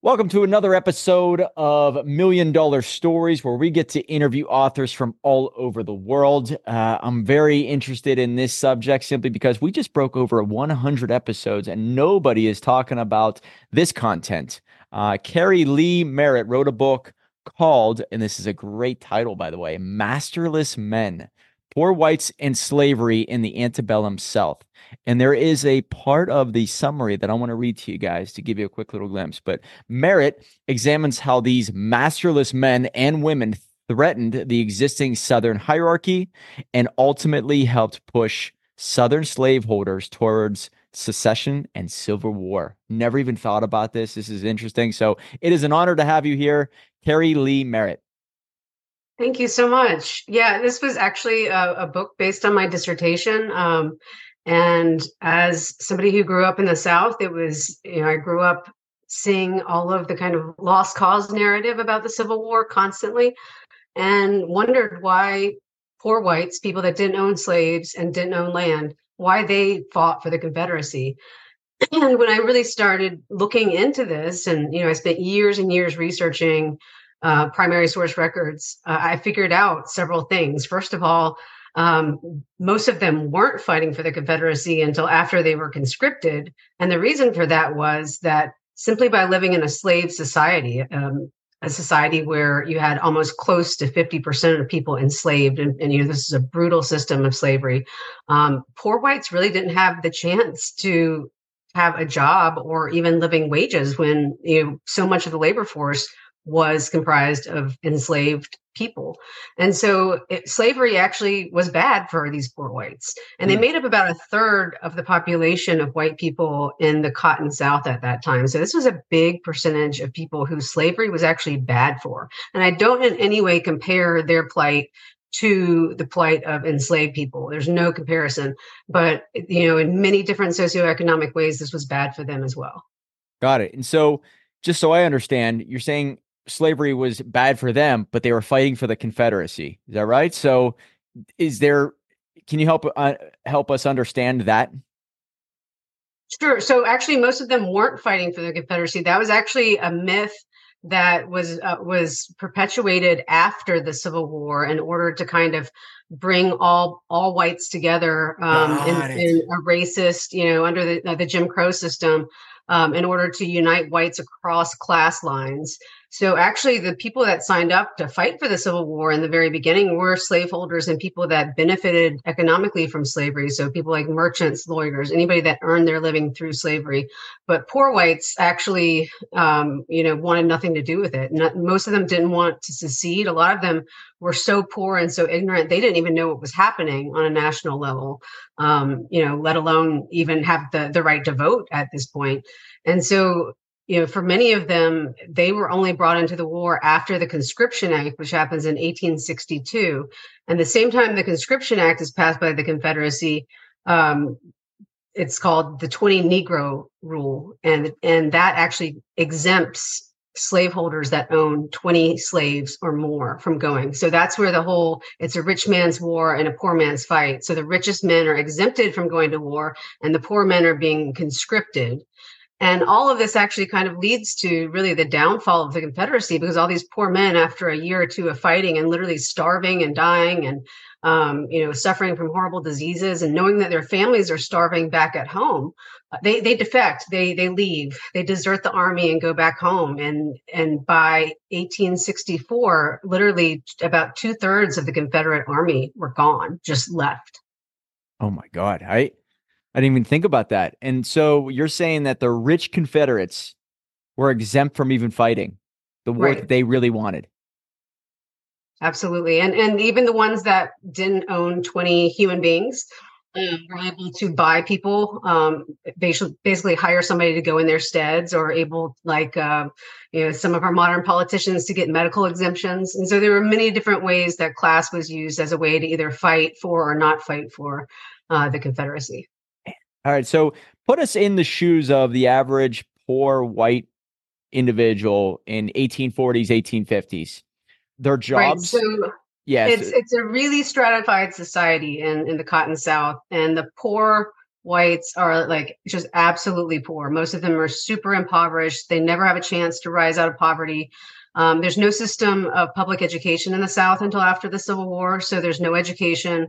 Welcome to another episode of Million Dollar Stories, where we get to interview authors from all over the world. Uh, I'm very interested in this subject simply because we just broke over 100 episodes and nobody is talking about this content. Uh, Keri Leigh Merritt wrote a book called, and this is a great title, by the way, Masterless Men Poor Whites and Slavery in the Antebellum South. And there is a part of the summary that I want to read to you guys to give you a quick little glimpse. But Merritt examines how these masterless men and women threatened the existing Southern hierarchy and ultimately helped push Southern slaveholders towards secession and civil war. Never even thought about this. This is interesting. So it is an honor to have you here, Keri Leigh Merritt. Thank you so much. Yeah, this was actually a, a book based on my dissertation. Um, and as somebody who grew up in the South, it was, you know, I grew up seeing all of the kind of lost cause narrative about the Civil War constantly and wondered why poor whites, people that didn't own slaves and didn't own land, why they fought for the Confederacy. And when I really started looking into this, and you know, I spent years and years researching uh, primary source records, uh, I figured out several things. First of all, um, most of them weren't fighting for the Confederacy until after they were conscripted. And the reason for that was that simply by living in a slave society, um, a society where you had almost close to 50% of people enslaved, and, and you know, this is a brutal system of slavery, um, poor whites really didn't have the chance to have a job or even living wages when you know so much of the labor force was comprised of enslaved people. And so it, slavery actually was bad for these poor whites. And they hmm. made up about a third of the population of white people in the Cotton South at that time. So this was a big percentage of people who slavery was actually bad for. And I don't in any way compare their plight to the plight of enslaved people. There's no comparison. But, you know, in many different socioeconomic ways, this was bad for them as well. Got it. And so, just so I understand, you're saying slavery was bad for them, but they were fighting for the Confederacy. Is that right? So, is there? Can you help uh, help us understand that? Sure. So, actually, most of them weren't fighting for the Confederacy. That was actually a myth that was uh, was perpetuated after the Civil War in order to kind of bring all all whites together um, in, in, a racist, you know, under the uh, the Jim Crow system, um, in order to unite whites across class lines. So actually, the people that signed up to fight for the Civil War in the very beginning were slaveholders and people that benefited economically from slavery. So people like merchants, lawyers, anybody that earned their living through slavery. But poor whites actually, um, you know, wanted nothing to do with it. Not, most of them didn't want to secede. A lot of them were so poor and so ignorant they didn't even know what was happening on a national level. Um, you know, let alone even have the the right to vote at this point. And so you know, for many of them, they were only brought into the war after the Conscription Act, which happens in 1862. And the same time the Conscription Act is passed by the Confederacy, um, it's called the 20 Negro Rule, and and that actually exempts slaveholders that own 20 slaves or more from going. So that's where the whole it's a rich man's war and a poor man's fight. So the richest men are exempted from going to war, and the poor men are being conscripted. And all of this actually kind of leads to really the downfall of the Confederacy because all these poor men, after a year or two of fighting and literally starving and dying and um, you know suffering from horrible diseases and knowing that their families are starving back at home, uh, they they defect, they they leave, they desert the army and go back home. And and by 1864, literally about two thirds of the Confederate army were gone, just left. Oh my God! I I didn't even think about that. And so you're saying that the rich Confederates were exempt from even fighting the war right. that they really wanted. Absolutely. And and even the ones that didn't own 20 human beings um, were able to buy people, um, basically, basically hire somebody to go in their steads or able like, uh, you know, some of our modern politicians to get medical exemptions. And so there were many different ways that class was used as a way to either fight for or not fight for uh, the Confederacy. All right. So put us in the shoes of the average poor white individual in 1840s, 1850s. Their jobs. Right. So yes, it's it's a really stratified society in, in the cotton south. And the poor whites are like just absolutely poor. Most of them are super impoverished. They never have a chance to rise out of poverty. Um, there's no system of public education in the South until after the Civil War, so there's no education.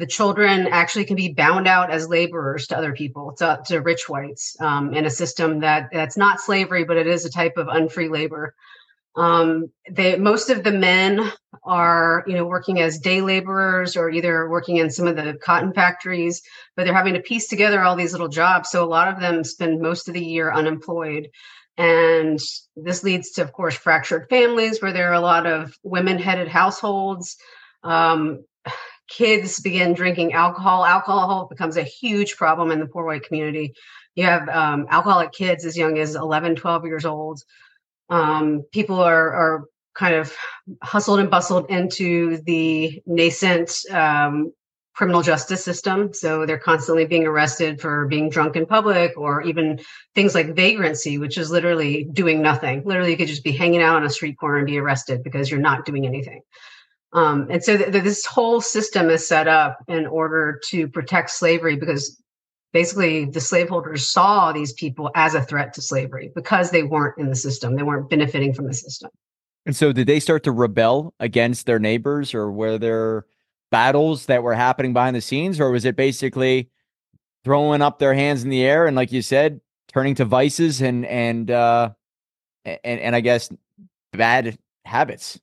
The children actually can be bound out as laborers to other people, to, to rich whites, um, in a system that that's not slavery, but it is a type of unfree labor. Um, they most of the men are you know working as day laborers or either working in some of the cotton factories, but they're having to piece together all these little jobs. So a lot of them spend most of the year unemployed. And this leads to, of course, fractured families where there are a lot of women headed households. Um, kids begin drinking alcohol. Alcohol becomes a huge problem in the poor white community. You have um, alcoholic kids as young as 11, 12 years old. Um, people are, are kind of hustled and bustled into the nascent um, criminal justice system. So they're constantly being arrested for being drunk in public or even things like vagrancy, which is literally doing nothing. Literally, you could just be hanging out on a street corner and be arrested because you're not doing anything. Um, and so th- this whole system is set up in order to protect slavery because basically the slaveholders saw these people as a threat to slavery because they weren't in the system. They weren't benefiting from the system. And so did they start to rebel against their neighbors or were there battles that were happening behind the scenes, or was it basically throwing up their hands in the air and, like you said, turning to vices and and uh, and and I guess bad habits?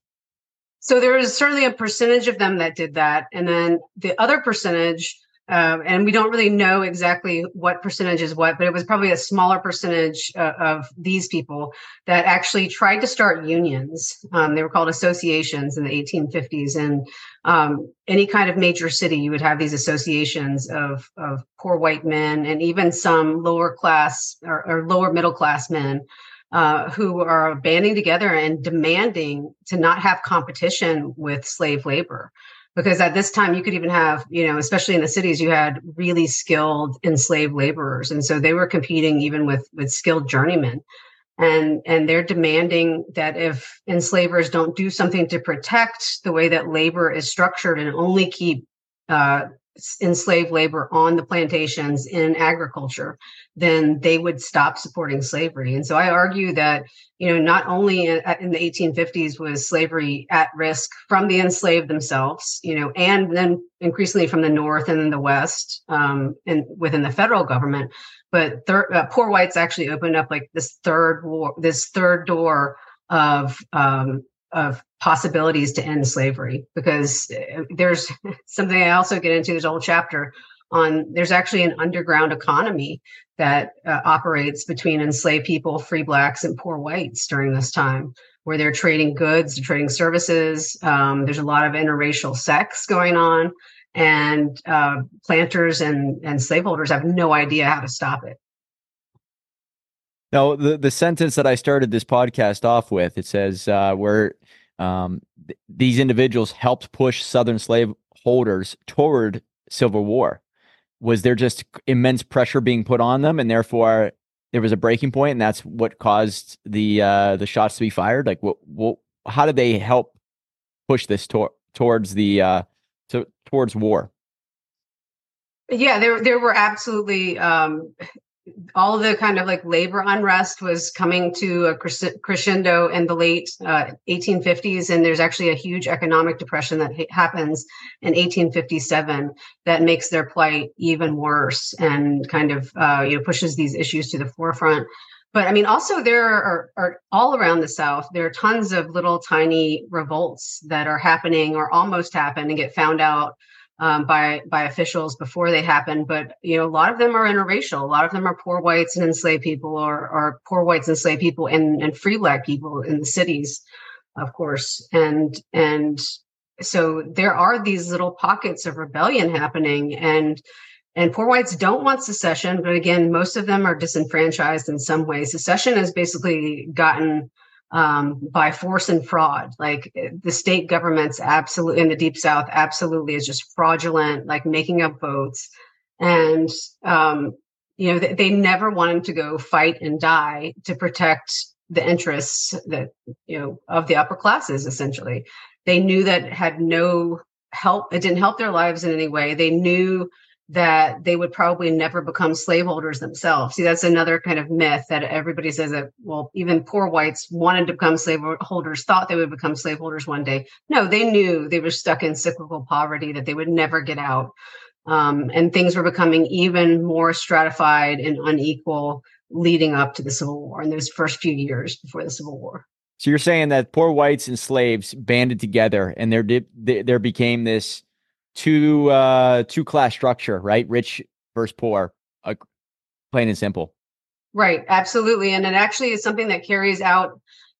So there is certainly a percentage of them that did that, and then the other percentage um, and we don't really know exactly what percentage is what, but it was probably a smaller percentage uh, of these people that actually tried to start unions. Um, they were called associations in the 1850s. And um, any kind of major city, you would have these associations of, of poor white men and even some lower class or, or lower middle class men uh, who are banding together and demanding to not have competition with slave labor. Because at this time you could even have you know especially in the cities you had really skilled enslaved laborers. And so they were competing even with with skilled journeymen. And and they're demanding that if enslavers don't do something to protect the way that labor is structured and only keep uh, enslaved labor on the plantations in agriculture, then they would stop supporting slavery. And so I argue that, you know, not only in, in, the 1850s was slavery at risk from the enslaved themselves, you know, and then increasingly from the North and the West um, and within the federal government, but thir- uh, poor whites actually opened up like this third war, this third door of um, of possibilities to end slavery because uh, there's something I also get into this whole chapter on there's actually an underground economy that uh, operates between enslaved people, free blacks, and poor whites during this time, where they're trading goods, trading services. Um, there's a lot of interracial sex going on, and uh, planters and and slaveholders have no idea how to stop it. Now, the, the sentence that I started this podcast off with, it says, uh, where um, th- these individuals helped push Southern slaveholders toward civil war. Was there just immense pressure being put on them, and therefore there was a breaking point, and that's what caused the uh, the shots to be fired? Like, what, what how did they help push this to- towards the uh, to, towards war? Yeah, there there were absolutely um, all the kind of like labor unrest was coming to a crescendo in the late uh, 1850s and there's actually a huge economic depression that ha- happens in 1857 that makes their plight even worse and kind of uh, you know pushes these issues to the forefront. But i mean also there are, are all around the south there are tons of little tiny revolts that are happening or almost happen and get found out um, by by officials before they happen. But you know, a lot of them are interracial. A lot of them are poor whites and enslaved people, or or poor whites and enslaved people, and and free black people in the cities, of course. And and so there are these little pockets of rebellion happening, and and poor whites don't want secession, but again, most of them are disenfranchised in some way. Secession has basically gotten um, by force and fraud. Like the state governments, absolutely in the deep south, absolutely is just fraudulent, like making up votes. And um, you know, they, they never wanted to go fight and die to protect the interests that you know of the upper classes. Essentially, they knew that had no help. It didn't help their lives in any way. They knew that they would probably never become slaveholders themselves. See, that's another kind of myth that everybody says that, well, even poor whites wanted to become slaveholders, thought they would become slaveholders one day. No, they knew they were stuck in cyclical poverty, that they would never get out. Um, and things were becoming even more stratified and unequal leading up to the Civil War in those first few years before the Civil War. So you're saying that poor whites and slaves banded together, and there did there became this two uh two class structure, right? Rich versus poor, uh, plain and simple. Right, absolutely, and it actually is something that carries out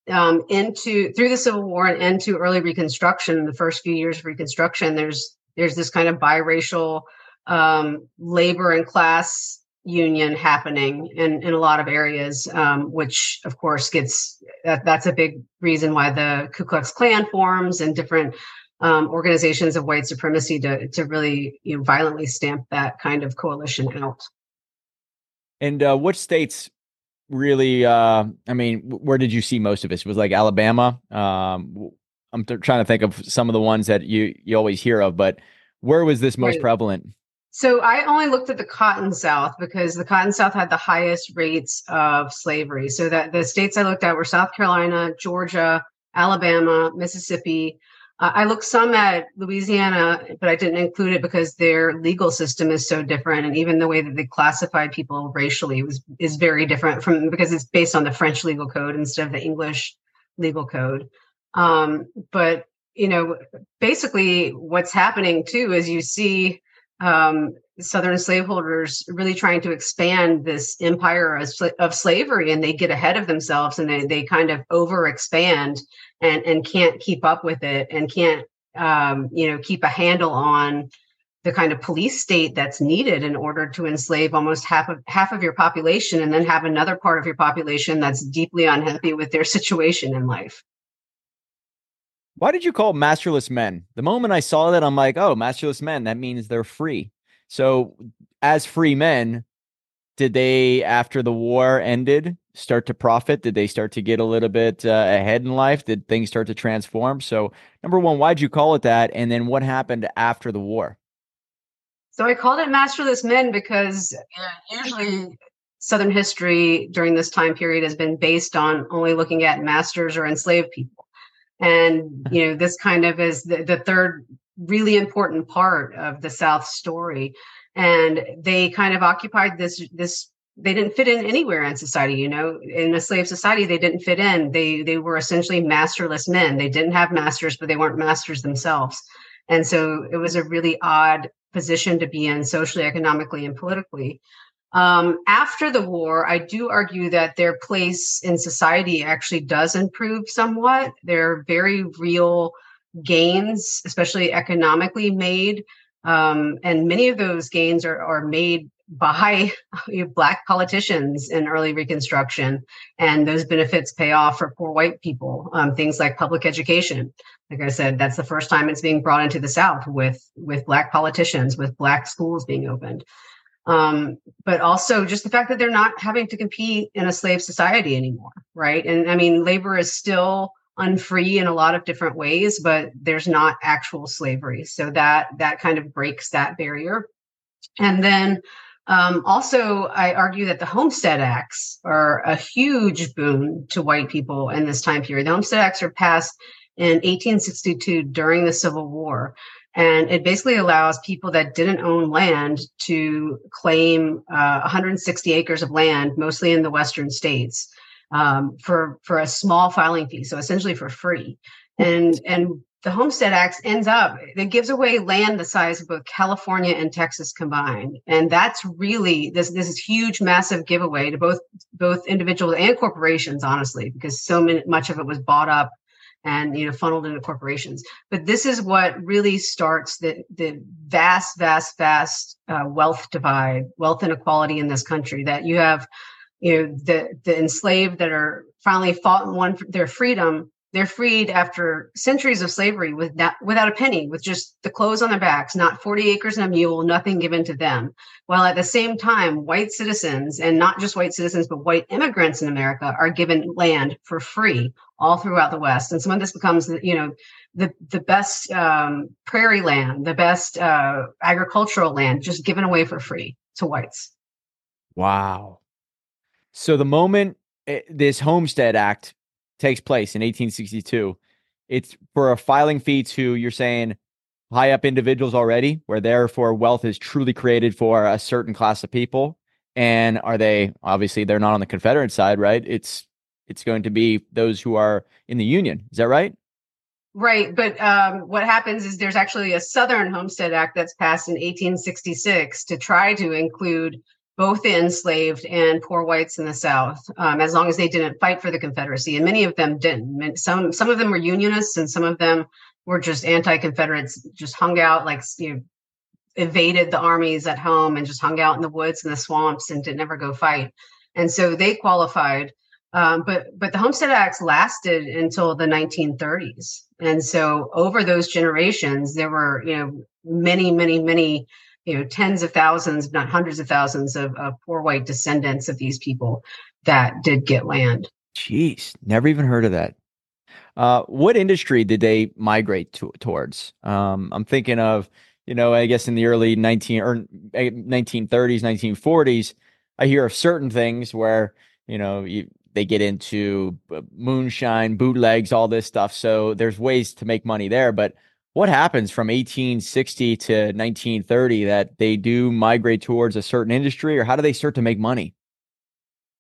um, into through the Civil War and into early Reconstruction. The first few years of Reconstruction, there's there's this kind of biracial um, labor and class union happening in, in a lot of areas, um, which of course gets that, that's a big reason why the Ku Klux Klan forms and different um, organizations of white supremacy to to really you know, violently stamp that kind of coalition out. And uh, which states really? Uh, I mean, where did you see most of this? Was like Alabama. Um, I'm trying to think of some of the ones that you you always hear of, but where was this most right. prevalent? So I only looked at the Cotton South because the Cotton South had the highest rates of slavery. So that the states I looked at were South Carolina, Georgia, Alabama, Mississippi, I looked some at Louisiana, but I didn't include it because their legal system is so different, and even the way that they classified people racially was is very different from because it's based on the French legal code instead of the English legal code. Um, but you know, basically, what's happening too is you see um, Southern slaveholders really trying to expand this empire of, of, slavery, and they get ahead of themselves and they, they kind of overexpand and, and can't keep up with it and can't, um, you know, keep a handle on the kind of police state that's needed in order to enslave almost half of half of your population and then have another part of your population that's deeply unhappy with their situation in life. Why did you call masterless men? The moment I saw that, I'm like, oh, masterless men, that means they're free. So, as free men, did they, after the war ended, start to profit? Did they start to get a little bit uh, ahead in life? Did things start to transform? So, number one, why'd you call it that? And then what happened after the war? So, I called it masterless men because usually Southern history during this time period has been based on only looking at masters or enslaved people and you know this kind of is the, the third really important part of the south story. And they kind of occupied this this they didn't fit in anywhere in society you know? In a slave society they didn't fit in. They they were essentially masterless men. They didn't have masters but they weren't masters themselves. And so it was a really odd position to be in socially economically and politically. Um, after the war, I do argue that their place in society actually does improve somewhat. they're very real gains, especially economically made. Um, and many of those gains are, are made by black politicians in early reconstruction and those benefits pay off for poor white people um, things like public education like i said that's the first time it's being brought into the south with with black politicians with black schools being opened um, but also just the fact that they're not having to compete in a slave society anymore, right? And I mean, labor is still unfree in a lot of different ways, but there's not actual slavery, so that that kind of breaks that barrier. And then um, also, I argue that the Homestead Acts are a huge boon to white people in this time period. The Homestead Acts are passed in 1862 during the Civil War. And it basically allows people that didn't own land to claim uh, 160 acres of land, mostly in the western states, um, for for a small filing fee. So essentially for free. And and the Homestead Act ends up it gives away land the size of both California and Texas combined, and that's really this this is huge, massive giveaway to both both individuals and corporations, honestly, because so many, much of it was bought up and you know funneled into corporations but this is what really starts the the vast vast vast uh, wealth divide wealth inequality in this country that you have you know the the enslaved that are finally fought and won their freedom they're freed after centuries of slavery with not, without a penny, with just the clothes on their backs, not 40 acres and a mule, nothing given to them. While at the same time, white citizens, and not just white citizens, but white immigrants in America are given land for free all throughout the West. And some of this becomes, you know, the, the best um, prairie land, the best uh, agricultural land, just given away for free to whites. Wow. So the moment eh, this Homestead Act takes place in 1862, it's for a filing fee to, you're saying, high up individuals already, where therefore wealth is truly created for a certain class of people. And are they obviously they're not on the Confederate side, right? It's it's going to be those who are in the Union. Is that right? Right, but um, what happens is there's actually a Southern Homestead Act that's passed in 1866 to try to include both enslaved and poor whites in the South, um, as long as they didn't fight for the Confederacy, and many of them didn't. Some some of them were Unionists, and some of them were just anti-Confederates, just hung out like you know, evaded the armies at home and just hung out in the woods and the swamps and didn't ever go fight. And so they qualified. Um, but but the Homestead Acts lasted until the 1930s, and so over those generations, there were you know many many many you know tens of thousands not hundreds of thousands of, of poor white descendants of these people that did get land. Jeez never even heard of that. Uh, what industry did they migrate to, towards? Um, i'm thinking of you know i guess in the early 19 or 1930s 1940s i hear of certain things where you know you, they get into uh, moonshine bootlegs all this stuff. So there's ways to make money there but what happens from 1860 to 1930 that they do migrate towards a certain industry or how do they start to make money?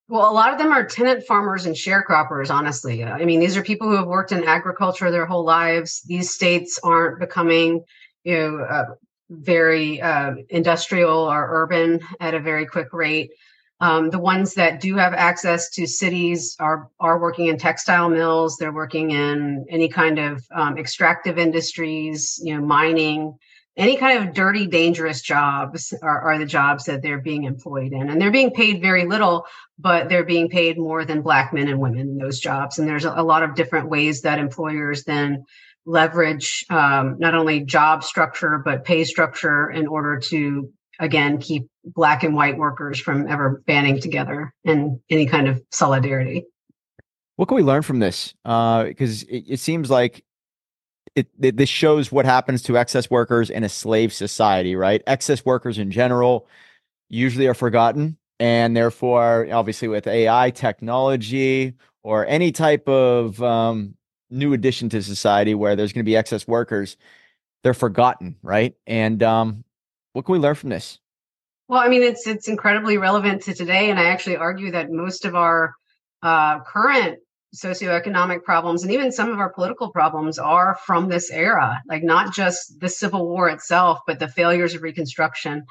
Well a lot of them are tenant farmers and sharecroppers honestly. I mean these are people who have worked in agriculture their whole lives. These states aren't becoming you know uh, very uh, industrial or urban at a very quick rate um, the ones that do have access to cities are are working in textile mills. They're working in any kind of um, extractive industries, you know, mining, any kind of dirty, dangerous jobs are, are the jobs that they're being employed in, and they're being paid very little, but they're being paid more than black men and women in those jobs. And there's a, a lot of different ways that employers then leverage um, not only job structure but pay structure in order to again keep black and white workers from ever banding together in any kind of solidarity. What can we learn from this? Because uh, it, it, seems like it, it, this shows what happens to excess workers in a slave society right? Excess workers in general usually are forgotten and therefore obviously with ai technology or any type of um, new addition to society where there's going to be excess workers they're forgotten right? And um, what can we learn from this? Well, I mean, it's it's incredibly relevant to today, and I actually argue that most of our uh, current socioeconomic problems and even some of our political problems are from this era. Like not just the Civil War itself, but the failures of Reconstruction.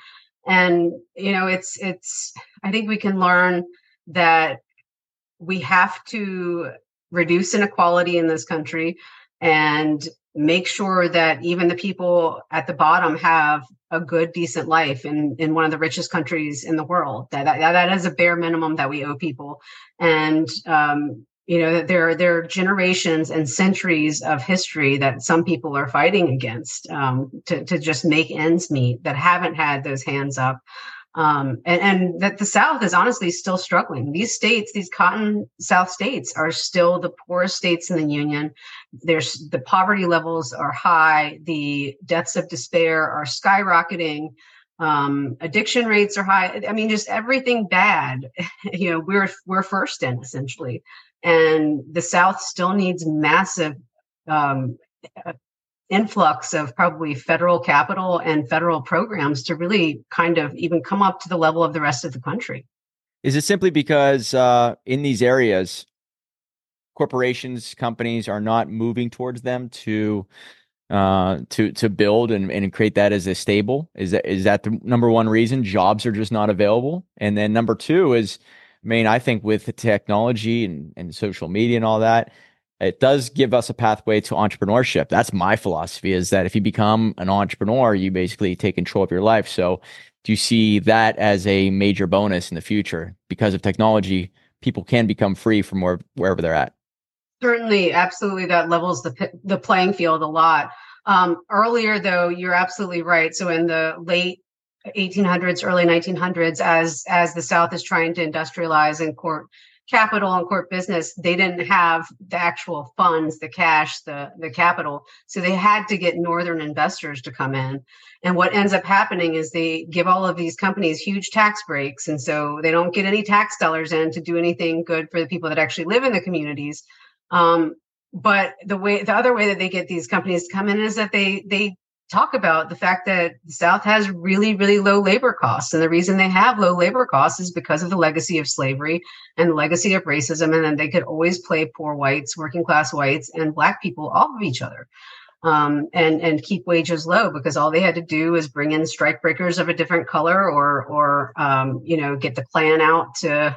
And you know, it's it's. I think we can learn that we have to reduce inequality in this country and make sure that even the people at the bottom have a good decent life in in one of the richest countries in the world. That that, that is a bare minimum that we owe people. And um, you know there are there are generations and centuries of history that some people are fighting against um, to, to just make ends meet that haven't had those hands up um, and, and, that the South is honestly still struggling. These states, these cotton South states, are still the poorest states in the union. There's the poverty levels are high. The deaths of despair are skyrocketing. Um, addiction rates are high. I mean, just everything bad. You know, we're we're first in essentially, and the South still needs massive um, influx of probably federal capital and federal programs to really kind of even come up to the level of the rest of the country. Is it simply because uh, in these areas, corporations, companies are not moving towards them to uh, to to build and, and create that as a stable? Is that is that the number one reason? Jobs are just not available, and then number two is, I mean, I think with the technology and, and social media and all that, it does give us a pathway to entrepreneurship. That's my philosophy is that if you become an entrepreneur, you basically take control of your life. So do you see that as a major bonus in the future? Because of technology, people can become free from where, wherever they're at. Certainly, absolutely, that levels the the playing field a lot. Um, earlier, though, you're absolutely right. So in the late 1800s, early 1900s, as as the South is trying to industrialize and court capital and court business, they didn't have the actual funds, the cash, the the capital. So they had to get northern investors to come in. And what ends up happening is they give all of these companies huge tax breaks, and so they don't get any tax dollars in to do anything good for the people that actually live in the communities. Um, but the way the other way that they get these companies to come in is that they they talk about the fact that the South has really, really low labor costs. And the reason they have low labor costs is because of the legacy of slavery and the legacy of racism. And then they could always play poor whites, working class whites, and black people off of each other. Um, and and keep wages low because all they had to do was bring in strikebreakers of a different color or or um, you know get the Klan out to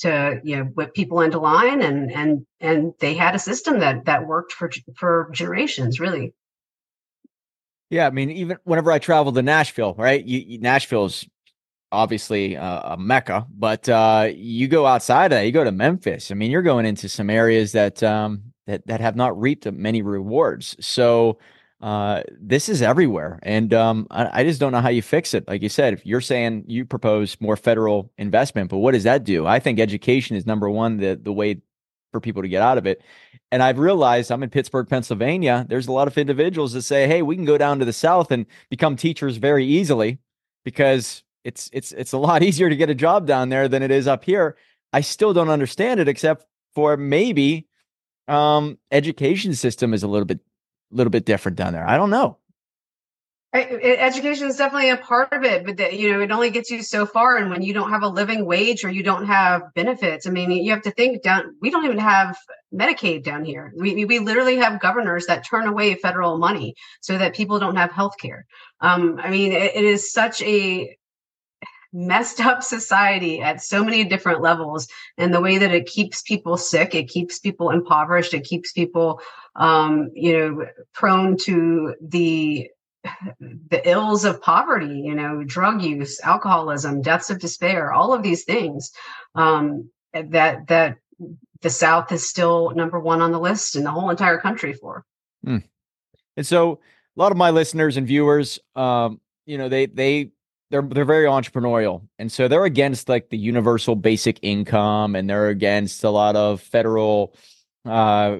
to you know whip people into line and and and they had a system that that worked for for generations really yeah, I mean, even whenever I travel to Nashville, right? You, you, Nashville's obviously uh, a mecca, but uh, you go outside of that, you go to Memphis. I mean, you're going into some areas that um, that that have not reaped many rewards. So uh, this is everywhere, and um, I, I, just don't know how you fix it. Like you said, if you're saying you propose more federal investment, but what does that do? I think education is number one. The the way for people to get out of it. And I've realized I'm in Pittsburgh, Pennsylvania. There's a lot of individuals that say, "Hey, we can go down to the South and become teachers very easily because it's it's it's a lot easier to get a job down there than it is up here." I still don't understand it, except for maybe um, education system is a little bit a little bit different down there. I don't know education is definitely a part of it but the, you know it only gets you so far and when you don't have a living wage or you don't have benefits i mean you have to think down we don't even have medicaid down here. We, we literally have governors that turn away federal money so that people don't have health care. Um, i mean it, it is such a messed up society at so many different levels and the way that it keeps people sick it keeps people impoverished it keeps people um, you know prone to the the ills of poverty, you know, drug use, alcoholism, deaths of despair, all of these things um, that that the South is still number one on the list in the whole entire country for. Mm. And so, a lot of my listeners and viewers, um, you know, they they they're they're very entrepreneurial, and so they're against like the universal basic income, and they're against a lot of federal uh,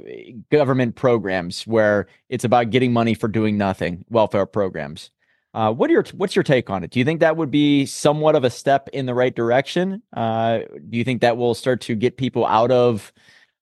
government programs where it's about getting money for doing nothing, welfare programs. Uh, what are your what's your take on it? Do you think that would be somewhat of a step in the right direction? Uh, do you think that will start to get people out of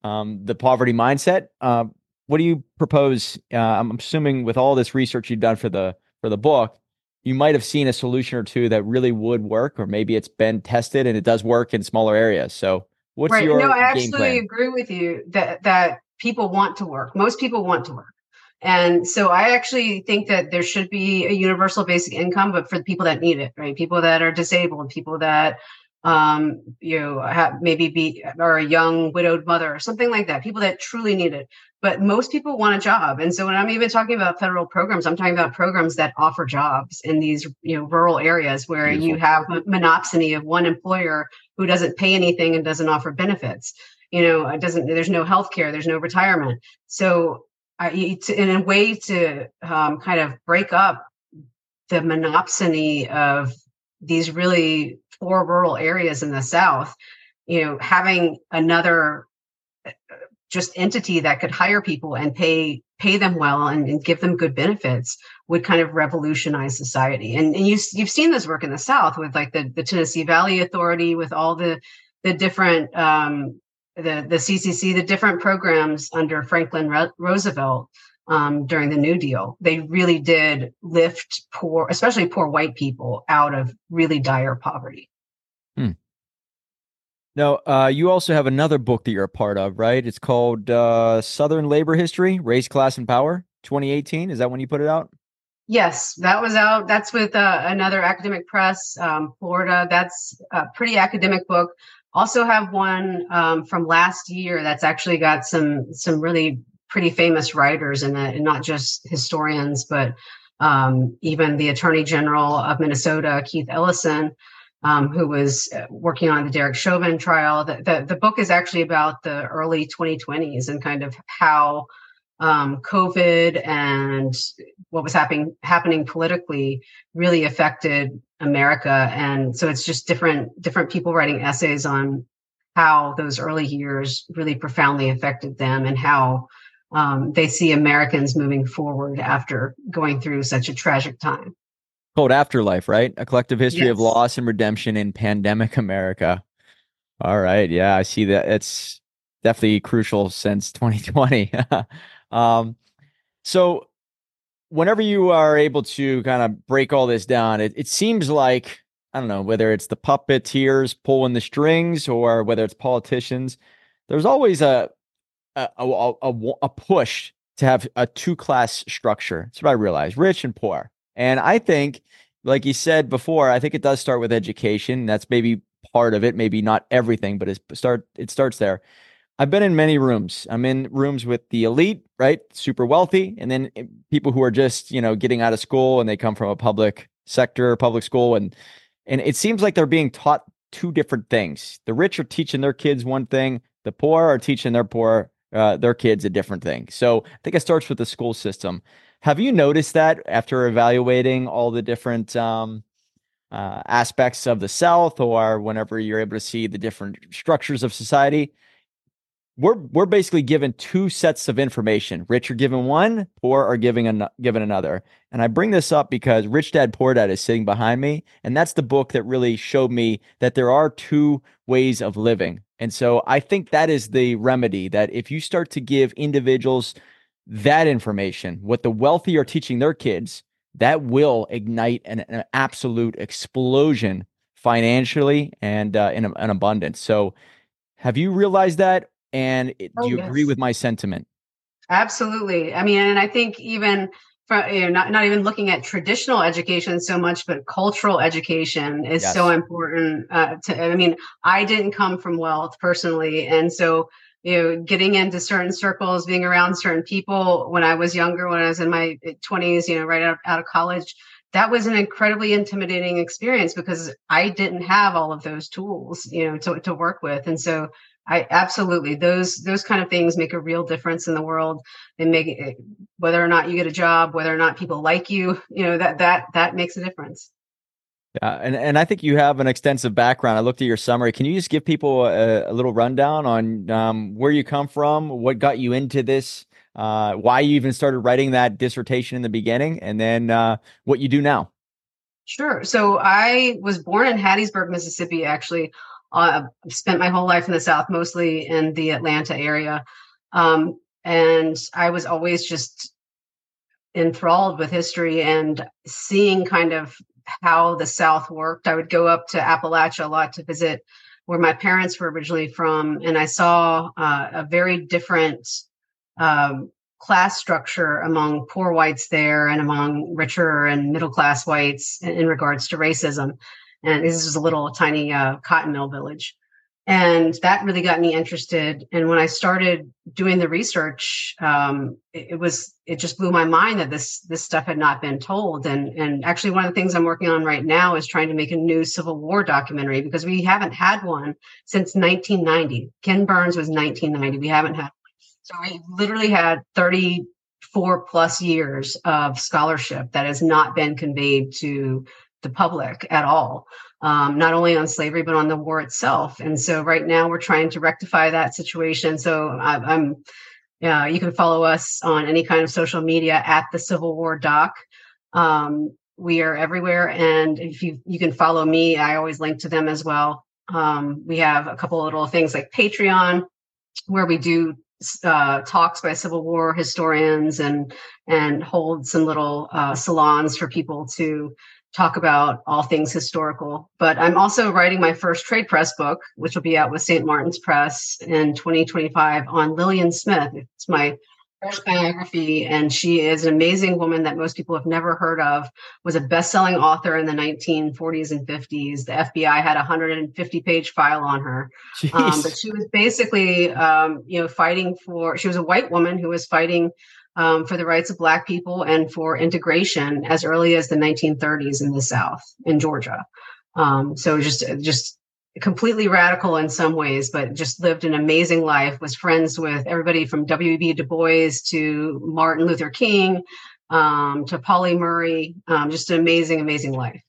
um, the poverty mindset? Uh, what do you propose? Uh, I'm assuming with all this research you've done for the for the book, you might have seen a solution or two that really would work, or maybe it's been tested and it does work in smaller areas. So What's right. your no? I actually agree with you that that people want to work. Most people want to work, and so I actually think that there should be a universal basic income, but for the people that need it, right? People that are disabled, people that um you know have maybe be are a young widowed mother or something like that people that truly need it. But most people want a job. And so when i'm even talking about federal programs i'm talking about programs that offer jobs in these you know rural areas where Beautiful. you have monopsony of one employer who doesn't pay anything and doesn't offer benefits. You know it doesn't there's no health care there's no retirement. So I, in a way to um, kind of break up the monopsony of these really four rural areas in the south you know having another uh, just entity that could hire people and pay pay them well and, and, give them good benefits would kind of revolutionize society. And, and you, you've seen this work in the South with like the, the Tennessee Valley Authority, with all the the different um, the the CCC, the different programs under Franklin Re- Roosevelt um, during the New Deal. They really did lift poor, especially poor white people, out of really dire poverty. Hmm. Now, uh, you also have another book that you're a part of, right? It's called uh, Southern Labor History, Race, Class, and Power, 2018. Is that when you put it out? Yes, that was out. That's with uh, another academic press, um, Florida. That's a pretty academic book. Also have one um, from last year that's actually got some some really pretty famous writers in it, and not just historians, but um, even the Attorney General of Minnesota, Keith Ellison, um, who was uh, working on the Derek Chauvin trial. The, the, the book is actually about the early 2020s and kind of how um, COVID and what was happening happening politically really affected America. And so it's just different different people writing essays on how those early years really profoundly affected them and how um, they see Americans moving forward after going through such a tragic time. Called Afterlife, right? A collective history yes. of loss and redemption in pandemic America. All right. Yeah, I see that. It's definitely crucial since 2020. um, so, whenever you are able to kind of break all this down, it, it seems like, I don't know, whether it's the puppeteers pulling the strings or whether it's politicians, there's always a, a, a, a, a push to have a two class structure. That's what I realized rich and poor. And I think, like you said before, I think it does start with education. That's maybe part of it, maybe not everything, but it start it starts there. I've been in many rooms. I'm in rooms with the elite, right? Super wealthy, and then eh, people who are just, you know, getting out of school and they come from a public sector, public school and and it seems like they're being taught two different things. The rich are teaching their kids one thing, the poor are teaching their poor uh, their kids a different thing. So I think it starts with the school system. Have you noticed that after evaluating all the different um, uh, aspects of the South, or whenever you're able to see the different structures of society? We're we're basically given two sets of information. Rich are given one, poor are giving an, given another. And I bring this up because Rich Dad Poor Dad is sitting behind me, and that's the book that really showed me that there are two ways of living and so I think that is the remedy that if you start to give individuals that information, what the wealthy are teaching their kids, that will ignite an, an absolute explosion financially and uh, in an abundance. So have you realized that? And do oh, you yes. agree with my sentiment? Absolutely. I mean, and I think even from you know, not, not even looking at traditional education so much, but cultural education is yes. so important. Uh, to, I mean, I didn't come from wealth personally. And so, you know, getting into certain circles, being around certain people when I was younger, when I was in my 20s, you know, right out, out of college, that was an incredibly intimidating experience because I didn't have all of those tools, you know, to, to work with. And so I absolutely those those kind of things make a real difference in the world. They make it, whether or not you get a job, whether or not people like you, you know that that that makes a difference. Yeah, and and I think you have an extensive background. I looked at your summary. Can you just give people a, a little rundown on um, where you come from, what got you into this, uh, why you even started writing that dissertation in the beginning, and then uh, what you do now? Sure. So I was born in Hattiesburg, Mississippi, actually uh, spent my whole life in the South, mostly in the Atlanta area. Um, and I was always just enthralled with history and seeing kind of how the South worked. I would go up to Appalachia a lot to visit where my parents were originally from, and I saw uh, a very different um, class structure among poor whites there and among richer and middle class whites in, in regards to racism and this is a little tiny uh, cotton mill village and that really got me interested. And when i started doing the research um, it, it, was it just blew my mind that this this stuff had not been told. And and actually one of the things i'm working on right now is trying to make a new civil war documentary because we haven't had one since 1990 ken burns was 1990 we haven't had so we literally had 34 plus years of scholarship that has not been conveyed to the public at all, um, not only on slavery, but on the war itself. And so right now we're trying to rectify that situation. So I, am yeah, you can follow us on any kind of social media at the Civil War Doc. Um, we are everywhere, and if you you can follow me, I always link to them as well. Um, we have a couple little things like Patreon, where we do uh, talks by Civil War historians and and hold some little uh, salons for people to talk about all things historical. But I'm also writing my first trade press book, which will be out with St. Martin's Press in 2025 on Lillian Smith. It's my first biography, and she is an amazing woman that most people have never heard of. Was a best-selling author in the 1940s and 50s. The FBI had a 150-page file on her, um, but she was basically, um, you know, fighting for. She was a white woman who was fighting um, for the rights of Black people and for integration as early as the 1930s in the South, in Georgia. Um, so just just completely radical in some ways, but just lived an amazing life. Was friends with everybody from W.E.B. Du Bois to Martin Luther King um, to Pauli Murray. Um, just an amazing, amazing life.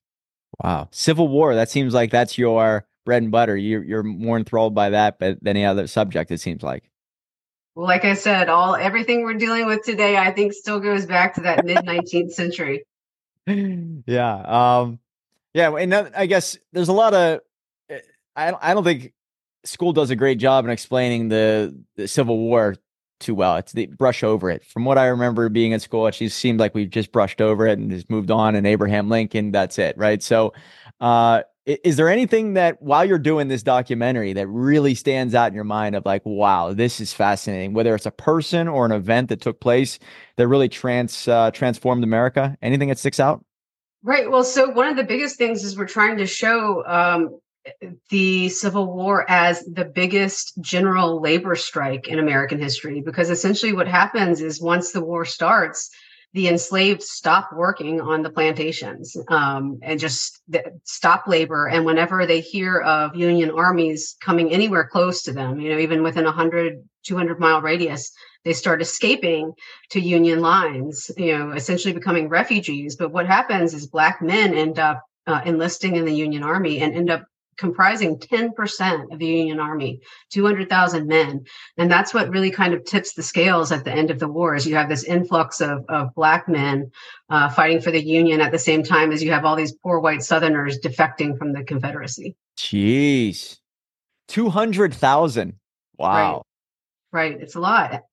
Wow, Civil War. That seems like that's your bread and butter. You're you're more enthralled by that, than any other subject. It seems like. Well, like I said, all everything we're dealing with today, I think, still goes back to that mid 19th century. Yeah. Um. Yeah, and that, I guess there's a lot of. Eh, I I don't think school does a great job in explaining the, the Civil War too well. It's the brush over it. From what I remember being at school, it just seemed like we've just brushed over it and just moved on. And Abraham Lincoln, that's it, right? So, uh, is there anything that while you're doing this documentary that really stands out in your mind of like, wow, this is fascinating? Whether it's a person or an event that took place that really trans uh, transformed America. Anything that sticks out? Right. Well, so one of the biggest things is we're trying to show um, the Civil War as the biggest general labor strike in American history, because essentially what happens is once the war starts, the enslaved stop working on the plantations um, and just stop labor. And whenever they hear of Union armies coming anywhere close to them, you know, even within a 100, 200 mile radius, they start escaping to Union lines, you know, essentially becoming refugees. But what happens is Black men end up uh, enlisting in the Union Army and end up comprising 10% of the Union Army, 200,000 men. And that's what really kind of tips the scales at the end of the war is you have this influx of, of black men uh, fighting for the Union at the same time as you have all these poor white Southerners defecting from the Confederacy. Jeez. 200,000. Wow. Right. right. It's a lot.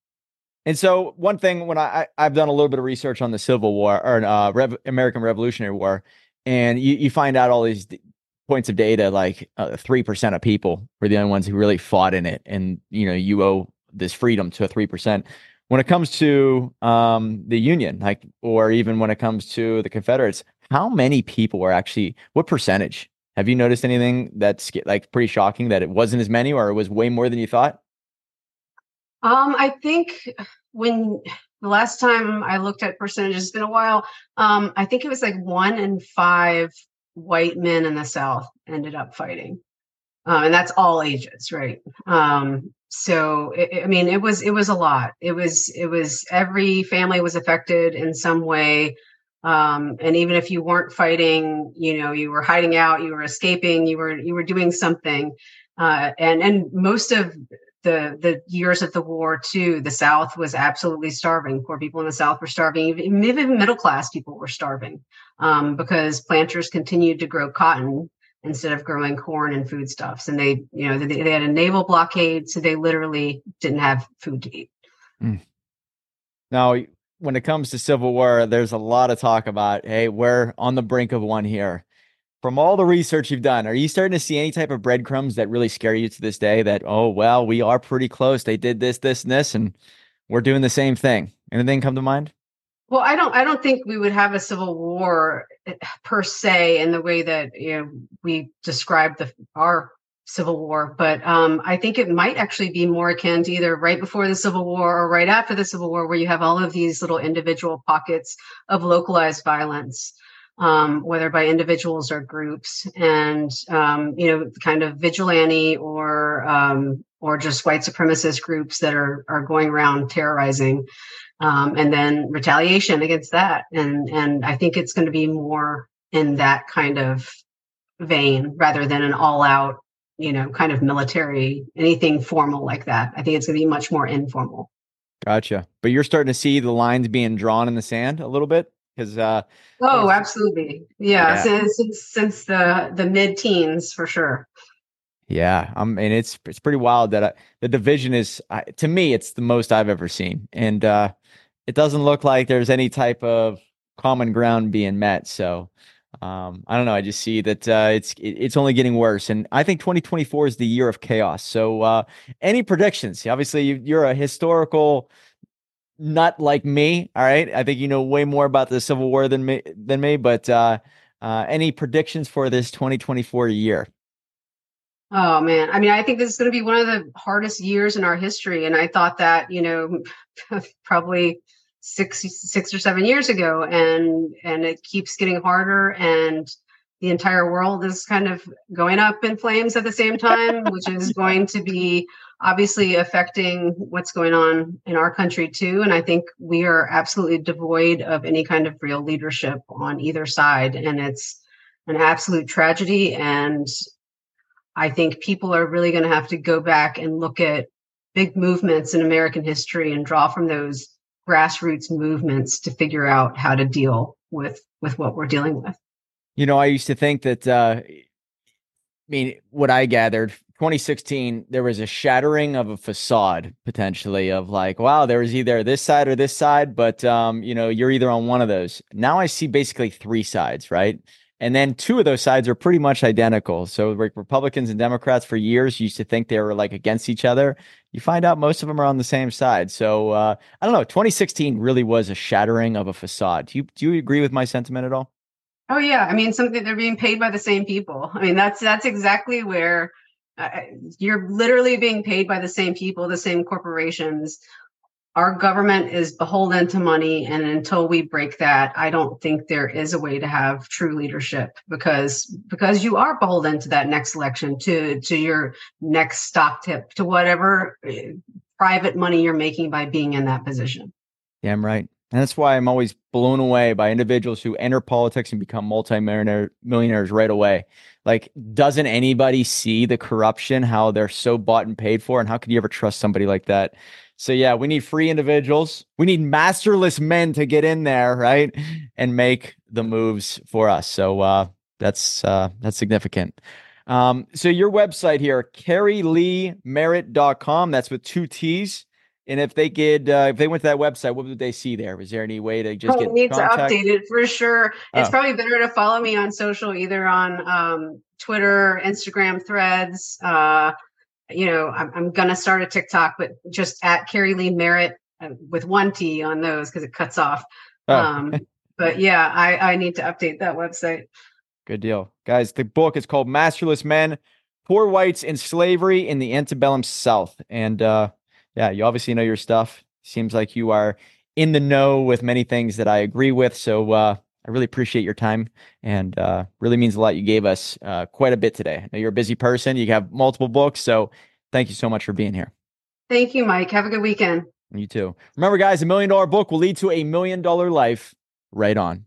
And so one thing when I, I have done a little bit of research on the Civil War or uh, Rev- American Revolutionary War, and you, you find out all these points of data, like uh, three percent of people were the only ones who really fought in it, and you know you owe this freedom to a three percent. When it comes to um, the Union, like, or even when it comes to the Confederates, how many people were actually? What percentage? Have you noticed anything that's like pretty shocking that it wasn't as many, or it was way more than you thought? Um, I think when the last time I looked at percentages, it's been a while. Um, I think it was like one in five white men in the South ended up fighting. Um, and that's all ages, right? Um, so it, I mean, it was it was a lot. It was it was every family was affected in some way. Um, and even if you weren't fighting, you know, you were hiding out, you were escaping, you were you were doing something. Uh, and and most of the the years of the war too, the South was absolutely starving. Poor people in the South were starving. Even, even middle class people were starving um, because planters continued to grow cotton instead of growing corn and foodstuffs. And they, you know, they, they had a naval blockade, so they literally didn't have food to eat. Mm. Now, when it comes to Civil War, there's a lot of talk about, hey, we're on the brink of one here from all the research you've done, are you starting to see any type of breadcrumbs that really scare you to this day that, oh, well, we are pretty close. They did this, this, and this, and we're doing the same thing. Anything come to mind? Well, I don't I don't think we would have a civil war eh, per se in the way that you know we describe the our civil war, but um, I think it might actually be more akin to either right before the civil war or right after the civil war, where you have all of these little individual pockets of localized violence um, whether by individuals or groups, and um, you know, kind of vigilante or um, or just white supremacist groups that are are going around terrorizing, um, and then retaliation against that. And and I think it's going to be more in that kind of vein rather than an all out, you know, kind of military anything formal like that. I think it's going to be much more informal. Gotcha. But you're starting to see the lines being drawn in the sand a little bit because uh oh absolutely yeah, yeah. Since, since since the the mid-teens for sure yeah i mean it's it's pretty wild that I, the division is I, to me it's the most i've ever seen and uh it doesn't look like there's any type of common ground being met so um i don't know i just see that uh it's it's only getting worse and i think 2024 is the year of chaos so uh any predictions obviously you, you're a historical not like me. All right. I think you know way more about the Civil War than me than me, but uh, uh, any predictions for this 2024 year? Oh man. I mean, I think this is going to be one of the hardest years in our history. And I thought that, you know, probably six, six or seven years ago. And, and it keeps getting harder. And the entire world is kind of going up in flames at the same time, which is going to be obviously affecting what's going on in our country too. And I think we are absolutely devoid of any kind of real leadership on either side. And it's an absolute tragedy. And I think people are really going to have to go back and look at big movements in American history and draw from those grassroots movements to figure out how to deal with with what we're dealing with. You know, I used to think that uh I mean, what I gathered 2016, there was a shattering of a facade potentially of like, wow, there was either this side or this side, but um, you know, you're either on one of those. Now I see basically three sides, right? And then two of those sides are pretty much identical. So like Republicans and Democrats for years used to think they were like against each other. You find out most of them are on the same side. So uh, I don't know. 2016 really was a shattering of a facade. Do you do you agree with my sentiment at all? Oh yeah, I mean something they're being paid by the same people. I mean that's that's exactly where uh, you're literally being paid by the same people, the same corporations our government is beholden to money and until we break that i don't think there is a way to have true leadership because because you are beholden to that next election to to your next stock tip to whatever eh, private money you're making by being in that position. Yeah i'm right. And that's why i'm always blown away by individuals who enter politics and become multimillionaire millionaires right away like doesn't anybody see the corruption how they're so bought and paid for and how can you ever trust somebody like that so yeah, we need free individuals. We need masterless men to get in there, right? And make the moves for us. So uh that's uh that's significant. Um, so your website here, kerileighmerritt.com. That's with two T's. And if they did, uh, if they went to that website, what would they see there? Was there any way to just get need contact? to update it for sure? It's oh. probably better to follow me on social, either on um, Twitter, Instagram, Threads. Uh, you know, I'm, I'm to start a TikTok, but just at Keri Leigh Merritt uh, with one T on those because it cuts off. Oh. Um, but yeah, I, I need to update that website. Good deal. Guys, the book is called Masterless Men Poor Whites in Slavery in the Antebellum South. And uh, yeah, you obviously know your stuff. Seems like you are in the know with many things that I agree with. So uh, I really appreciate your time and uh, really means a lot. You gave us uh, quite a bit today. I know you're a busy person. You have multiple books. So thank you so much for being here. Thank you, Mike. Have a good weekend. You too. Remember, guys, a million dollar book will lead to a million dollar life. Right on.